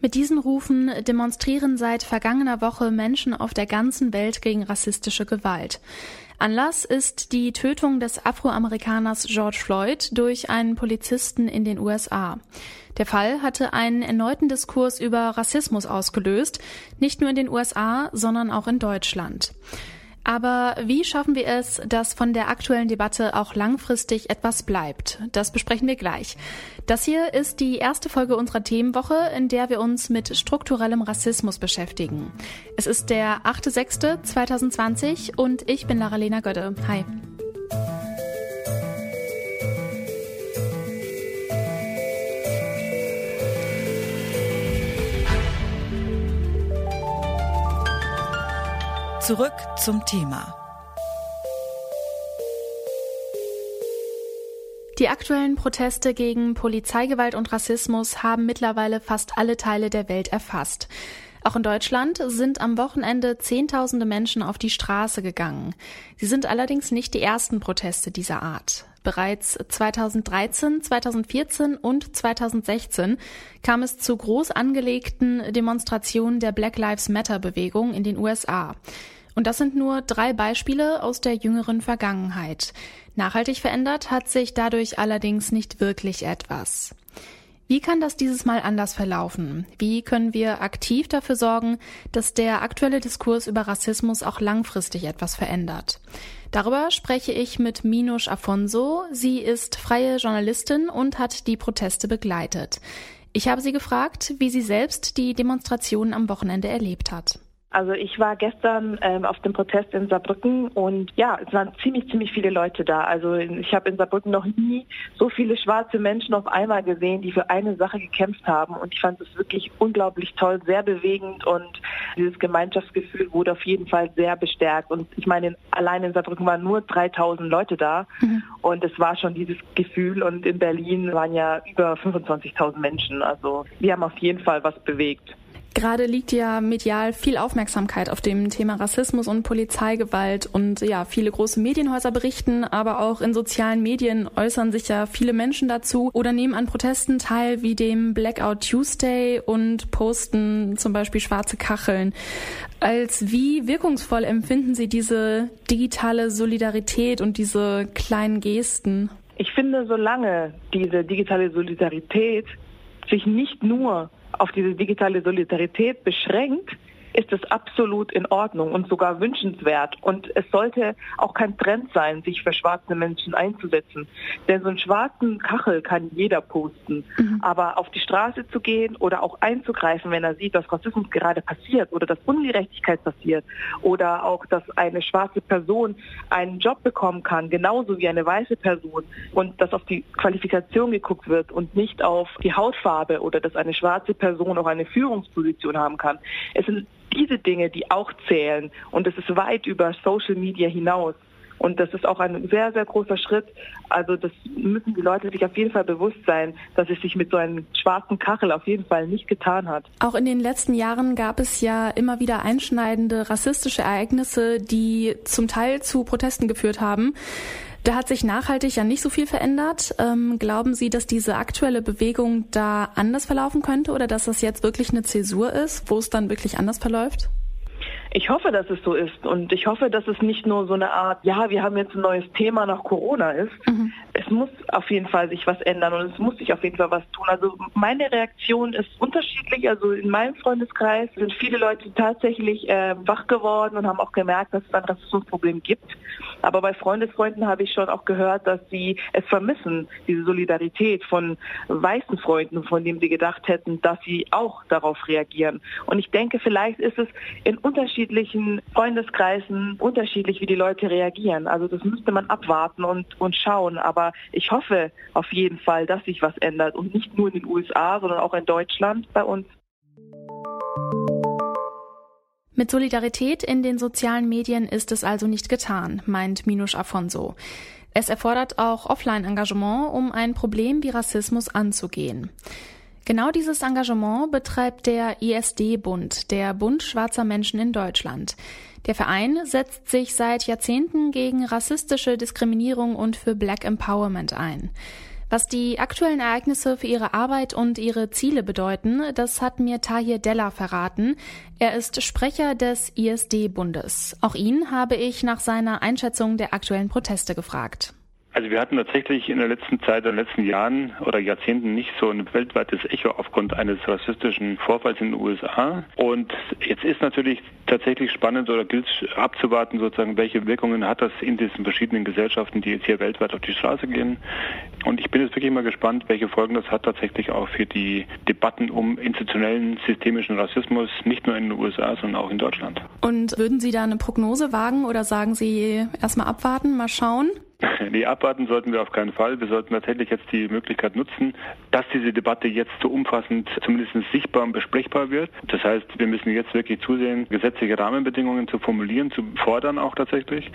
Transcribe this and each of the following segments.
Mit diesen Rufen demonstrieren seit vergangener Woche Menschen auf der ganzen Welt gegen rassistische Gewalt. Anlass ist die Tötung des Afroamerikaners George Floyd durch einen Polizisten in den USA. Der Fall hatte einen erneuten Diskurs über Rassismus ausgelöst, nicht nur in den USA, sondern auch in Deutschland. Aber wie schaffen wir es, dass von der aktuellen Debatte auch langfristig etwas bleibt? Das besprechen wir gleich. Das hier ist die erste Folge unserer Themenwoche, in der wir uns mit strukturellem Rassismus beschäftigen. Es ist der 8.6.2020 und ich bin Lara-Lena Götte. Hi. Zurück zum Thema. Die aktuellen Proteste gegen Polizeigewalt und Rassismus haben mittlerweile fast alle Teile der Welt erfasst. Auch in Deutschland sind am Wochenende Zehntausende Menschen auf die Straße gegangen. Sie sind allerdings nicht die ersten Proteste dieser Art. Bereits 2013, 2014 und 2016 kam es zu groß angelegten Demonstrationen der Black Lives Matter Bewegung in den USA. Und das sind nur drei Beispiele aus der jüngeren Vergangenheit. Nachhaltig verändert hat sich dadurch allerdings nicht wirklich etwas. Wie kann das dieses Mal anders verlaufen? Wie können wir aktiv dafür sorgen, dass der aktuelle Diskurs über Rassismus auch langfristig etwas verändert? Darüber spreche ich mit Minush Afonso. Sie ist freie Journalistin und hat die Proteste begleitet. Ich habe sie gefragt, wie sie selbst die Demonstrationen am Wochenende erlebt hat. Also ich war gestern ähm, auf dem Protest in Saarbrücken und ja, es waren ziemlich, ziemlich viele Leute da. Also ich habe in Saarbrücken noch nie so viele schwarze Menschen auf einmal gesehen, die für eine Sache gekämpft haben. Und ich fand es wirklich unglaublich toll, sehr bewegend und dieses Gemeinschaftsgefühl wurde auf jeden Fall sehr bestärkt. Und ich meine, allein in Saarbrücken waren nur 3000 Leute da mhm. und es war schon dieses Gefühl. Und in Berlin waren ja über 25.000 Menschen. Also wir haben auf jeden Fall was bewegt. Gerade liegt ja medial viel Aufmerksamkeit auf dem Thema Rassismus und Polizeigewalt und ja, viele große Medienhäuser berichten, aber auch in sozialen Medien äußern sich ja viele Menschen dazu oder nehmen an Protesten teil wie dem Blackout Tuesday und posten zum Beispiel schwarze Kacheln. Als wie wirkungsvoll empfinden Sie diese digitale Solidarität und diese kleinen Gesten? Ich finde, solange diese digitale Solidarität sich nicht nur auf diese digitale Solidarität beschränkt, ist es absolut in Ordnung und sogar wünschenswert. Und es sollte auch kein Trend sein, sich für schwarze Menschen einzusetzen. Denn so einen schwarzen Kachel kann jeder posten. Mhm. Aber auf die Straße zu gehen oder auch einzugreifen, wenn er sieht, dass Rassismus gerade passiert oder dass Ungerechtigkeit passiert oder auch, dass eine schwarze Person einen Job bekommen kann, genauso wie eine weiße Person und dass auf die Qualifikation geguckt wird und nicht auf die Hautfarbe oder dass eine schwarze Person auch eine Führungsposition haben kann. Es sind diese Dinge, die auch zählen. Und es ist weit über Social Media hinaus. Und das ist auch ein sehr, sehr großer Schritt. Also das müssen die Leute sich auf jeden Fall bewusst sein, dass es sich mit so einem schwarzen Kachel auf jeden Fall nicht getan hat. Auch in den letzten Jahren gab es ja immer wieder einschneidende rassistische Ereignisse, die zum Teil zu Protesten geführt haben. Da hat sich nachhaltig ja nicht so viel verändert. Ähm, glauben Sie, dass diese aktuelle Bewegung da anders verlaufen könnte oder dass das jetzt wirklich eine Zäsur ist, wo es dann wirklich anders verläuft? Ich hoffe, dass es so ist und ich hoffe, dass es nicht nur so eine Art, ja, wir haben jetzt ein neues Thema nach Corona ist. Mhm. Es muss auf jeden Fall sich was ändern und es muss sich auf jeden Fall was tun. Also meine Reaktion ist unterschiedlich. Also in meinem Freundeskreis sind viele Leute tatsächlich äh, wach geworden und haben auch gemerkt, dass es ein Rassismusproblem gibt. Aber bei Freundesfreunden habe ich schon auch gehört, dass sie es vermissen, diese Solidarität von weißen Freunden, von denen sie gedacht hätten, dass sie auch darauf reagieren. Und ich denke, vielleicht ist es in unterschiedlichen Freundeskreisen unterschiedlich, wie die Leute reagieren. Also das müsste man abwarten und, und schauen. Aber ich hoffe auf jeden Fall, dass sich was ändert und nicht nur in den USA, sondern auch in Deutschland bei uns. Mit Solidarität in den sozialen Medien ist es also nicht getan, meint Minusch Afonso. Es erfordert auch Offline-Engagement, um ein Problem wie Rassismus anzugehen. Genau dieses Engagement betreibt der ISD-Bund, der Bund schwarzer Menschen in Deutschland. Der Verein setzt sich seit Jahrzehnten gegen rassistische Diskriminierung und für Black Empowerment ein. Was die aktuellen Ereignisse für ihre Arbeit und ihre Ziele bedeuten, das hat mir Tahir Della verraten. Er ist Sprecher des ISD-Bundes. Auch ihn habe ich nach seiner Einschätzung der aktuellen Proteste gefragt. Also wir hatten tatsächlich in der letzten Zeit, in den letzten Jahren oder Jahrzehnten nicht so ein weltweites Echo aufgrund eines rassistischen Vorfalls in den USA. Und jetzt ist natürlich tatsächlich spannend oder gilt abzuwarten, sozusagen, welche Wirkungen hat das in diesen verschiedenen Gesellschaften, die jetzt hier weltweit auf die Straße gehen. Und ich bin jetzt wirklich mal gespannt, welche Folgen das hat tatsächlich auch für die Debatten um institutionellen systemischen Rassismus, nicht nur in den USA, sondern auch in Deutschland. Und würden Sie da eine Prognose wagen oder sagen Sie erstmal abwarten, mal schauen? Nee, abwarten sollten wir auf keinen Fall. Wir sollten tatsächlich jetzt die Möglichkeit nutzen, dass diese Debatte jetzt so umfassend zumindest sichtbar und besprechbar wird. Das heißt, wir müssen jetzt wirklich zusehen, gesetzliche Rahmenbedingungen zu formulieren, zu fordern auch tatsächlich.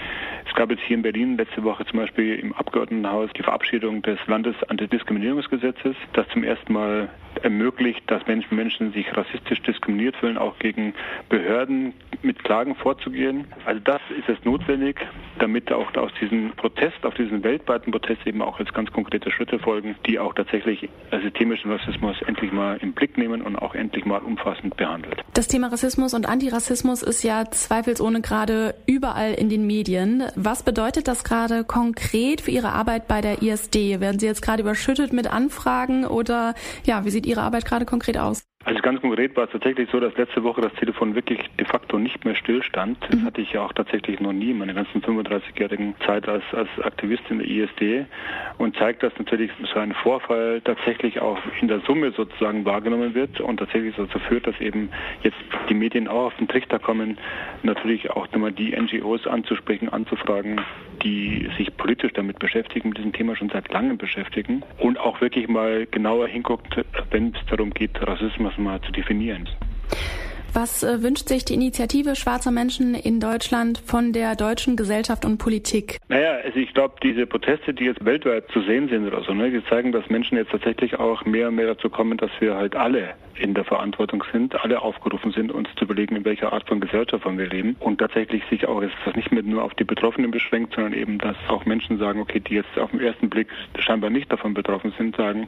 Es gab jetzt hier in Berlin letzte Woche zum Beispiel im Abgeordnetenhaus die Verabschiedung des Landesantidiskriminierungsgesetzes, das zum ersten Mal ermöglicht, dass Menschen, Menschen sich rassistisch diskriminiert fühlen, auch gegen Behörden mit Klagen vorzugehen. Also das ist es notwendig, damit auch aus diesem Protest, auf diesen weltweiten Protest eben auch jetzt ganz konkrete Schritte folgen, die auch tatsächlich systemischen Rassismus endlich mal im Blick nehmen und auch endlich mal umfassend behandelt. Das Thema Rassismus und Antirassismus ist ja zweifelsohne gerade überall in den Medien. Was bedeutet das gerade konkret für Ihre Arbeit bei der ISD? Werden Sie jetzt gerade überschüttet mit Anfragen oder ja, wie sieht Ihre Arbeit gerade konkret aus? Ganz konkret war es tatsächlich so, dass letzte Woche das Telefon wirklich de facto nicht mehr stillstand. Das mhm. hatte ich ja auch tatsächlich noch nie in meiner ganzen 35-jährigen Zeit als, als Aktivist in der ISD und zeigt, dass natürlich so ein Vorfall tatsächlich auch in der Summe sozusagen wahrgenommen wird und tatsächlich dazu führt, dass eben jetzt die Medien auch auf den Trichter kommen, natürlich auch nochmal die NGOs anzusprechen, anzufragen, die sich politisch damit beschäftigen, mit diesem Thema schon seit langem beschäftigen und auch wirklich mal genauer hinguckt, wenn es darum geht, Rassismus mal zu definieren. Was äh, wünscht sich die Initiative schwarzer Menschen in Deutschland von der deutschen Gesellschaft und Politik? Naja, also ich glaube, diese Proteste, die jetzt weltweit zu sehen sind oder so, ne, die zeigen, dass Menschen jetzt tatsächlich auch mehr und mehr dazu kommen, dass wir halt alle in der Verantwortung sind, alle aufgerufen sind, uns zu überlegen, in welcher Art von Gesellschaft wir leben und tatsächlich sich auch jetzt das nicht mehr nur auf die Betroffenen beschränkt, sondern eben, dass auch Menschen sagen, okay, die jetzt auf den ersten Blick scheinbar nicht davon betroffen sind, sagen,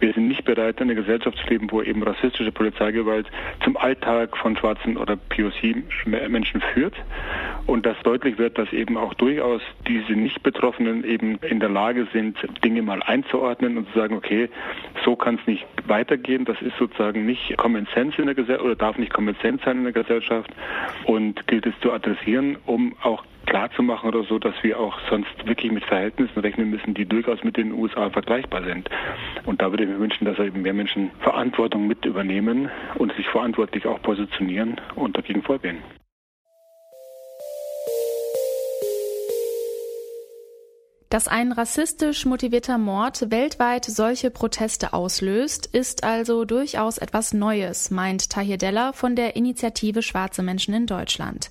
wir sind nicht bereit, in einer Gesellschaft zu leben, wo eben rassistische Polizeigewalt zum Alltag von schwarzen oder POC-Menschen führt. Und dass deutlich wird, dass eben auch durchaus diese Nicht-Betroffenen eben in der Lage sind, Dinge mal einzuordnen und zu sagen, okay, so kann es nicht weitergehen, das ist sozusagen nicht Common Sense in der Gesellschaft oder darf nicht Common Sense sein in der Gesellschaft und gilt es zu adressieren, um auch klarzumachen oder so, dass wir auch sonst wirklich mit Verhältnissen rechnen müssen, die durchaus mit den USA vergleichbar sind. Und da würde ich mir wünschen, dass eben mehr Menschen Verantwortung mit übernehmen und sich verantwortlich auch positionieren und dagegen vorgehen. Dass ein rassistisch motivierter Mord weltweit solche Proteste auslöst, ist also durchaus etwas Neues, meint Tahir Della von der Initiative Schwarze Menschen in Deutschland.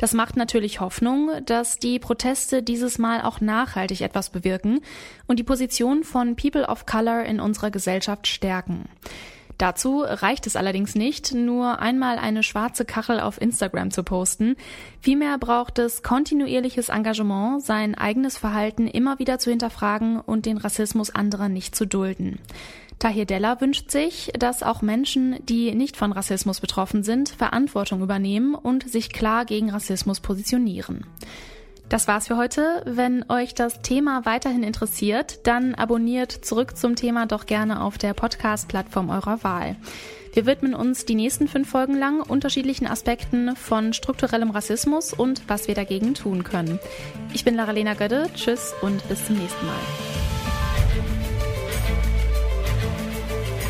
Das macht natürlich Hoffnung, dass die Proteste dieses Mal auch nachhaltig etwas bewirken und die Position von People of Color in unserer Gesellschaft stärken. Dazu reicht es allerdings nicht, nur einmal eine schwarze Kachel auf Instagram zu posten. Vielmehr braucht es kontinuierliches Engagement, sein eigenes Verhalten immer wieder zu hinterfragen und den Rassismus anderer nicht zu dulden. Tahir Della wünscht sich, dass auch Menschen, die nicht von Rassismus betroffen sind, Verantwortung übernehmen und sich klar gegen Rassismus positionieren. Das war's für heute. Wenn euch das Thema weiterhin interessiert, dann abonniert zurück zum Thema doch gerne auf der Podcast-Plattform eurer Wahl. Wir widmen uns die nächsten fünf Folgen lang unterschiedlichen Aspekten von strukturellem Rassismus und was wir dagegen tun können. Ich bin Lara-Lena Gödde. Tschüss und bis zum nächsten Mal.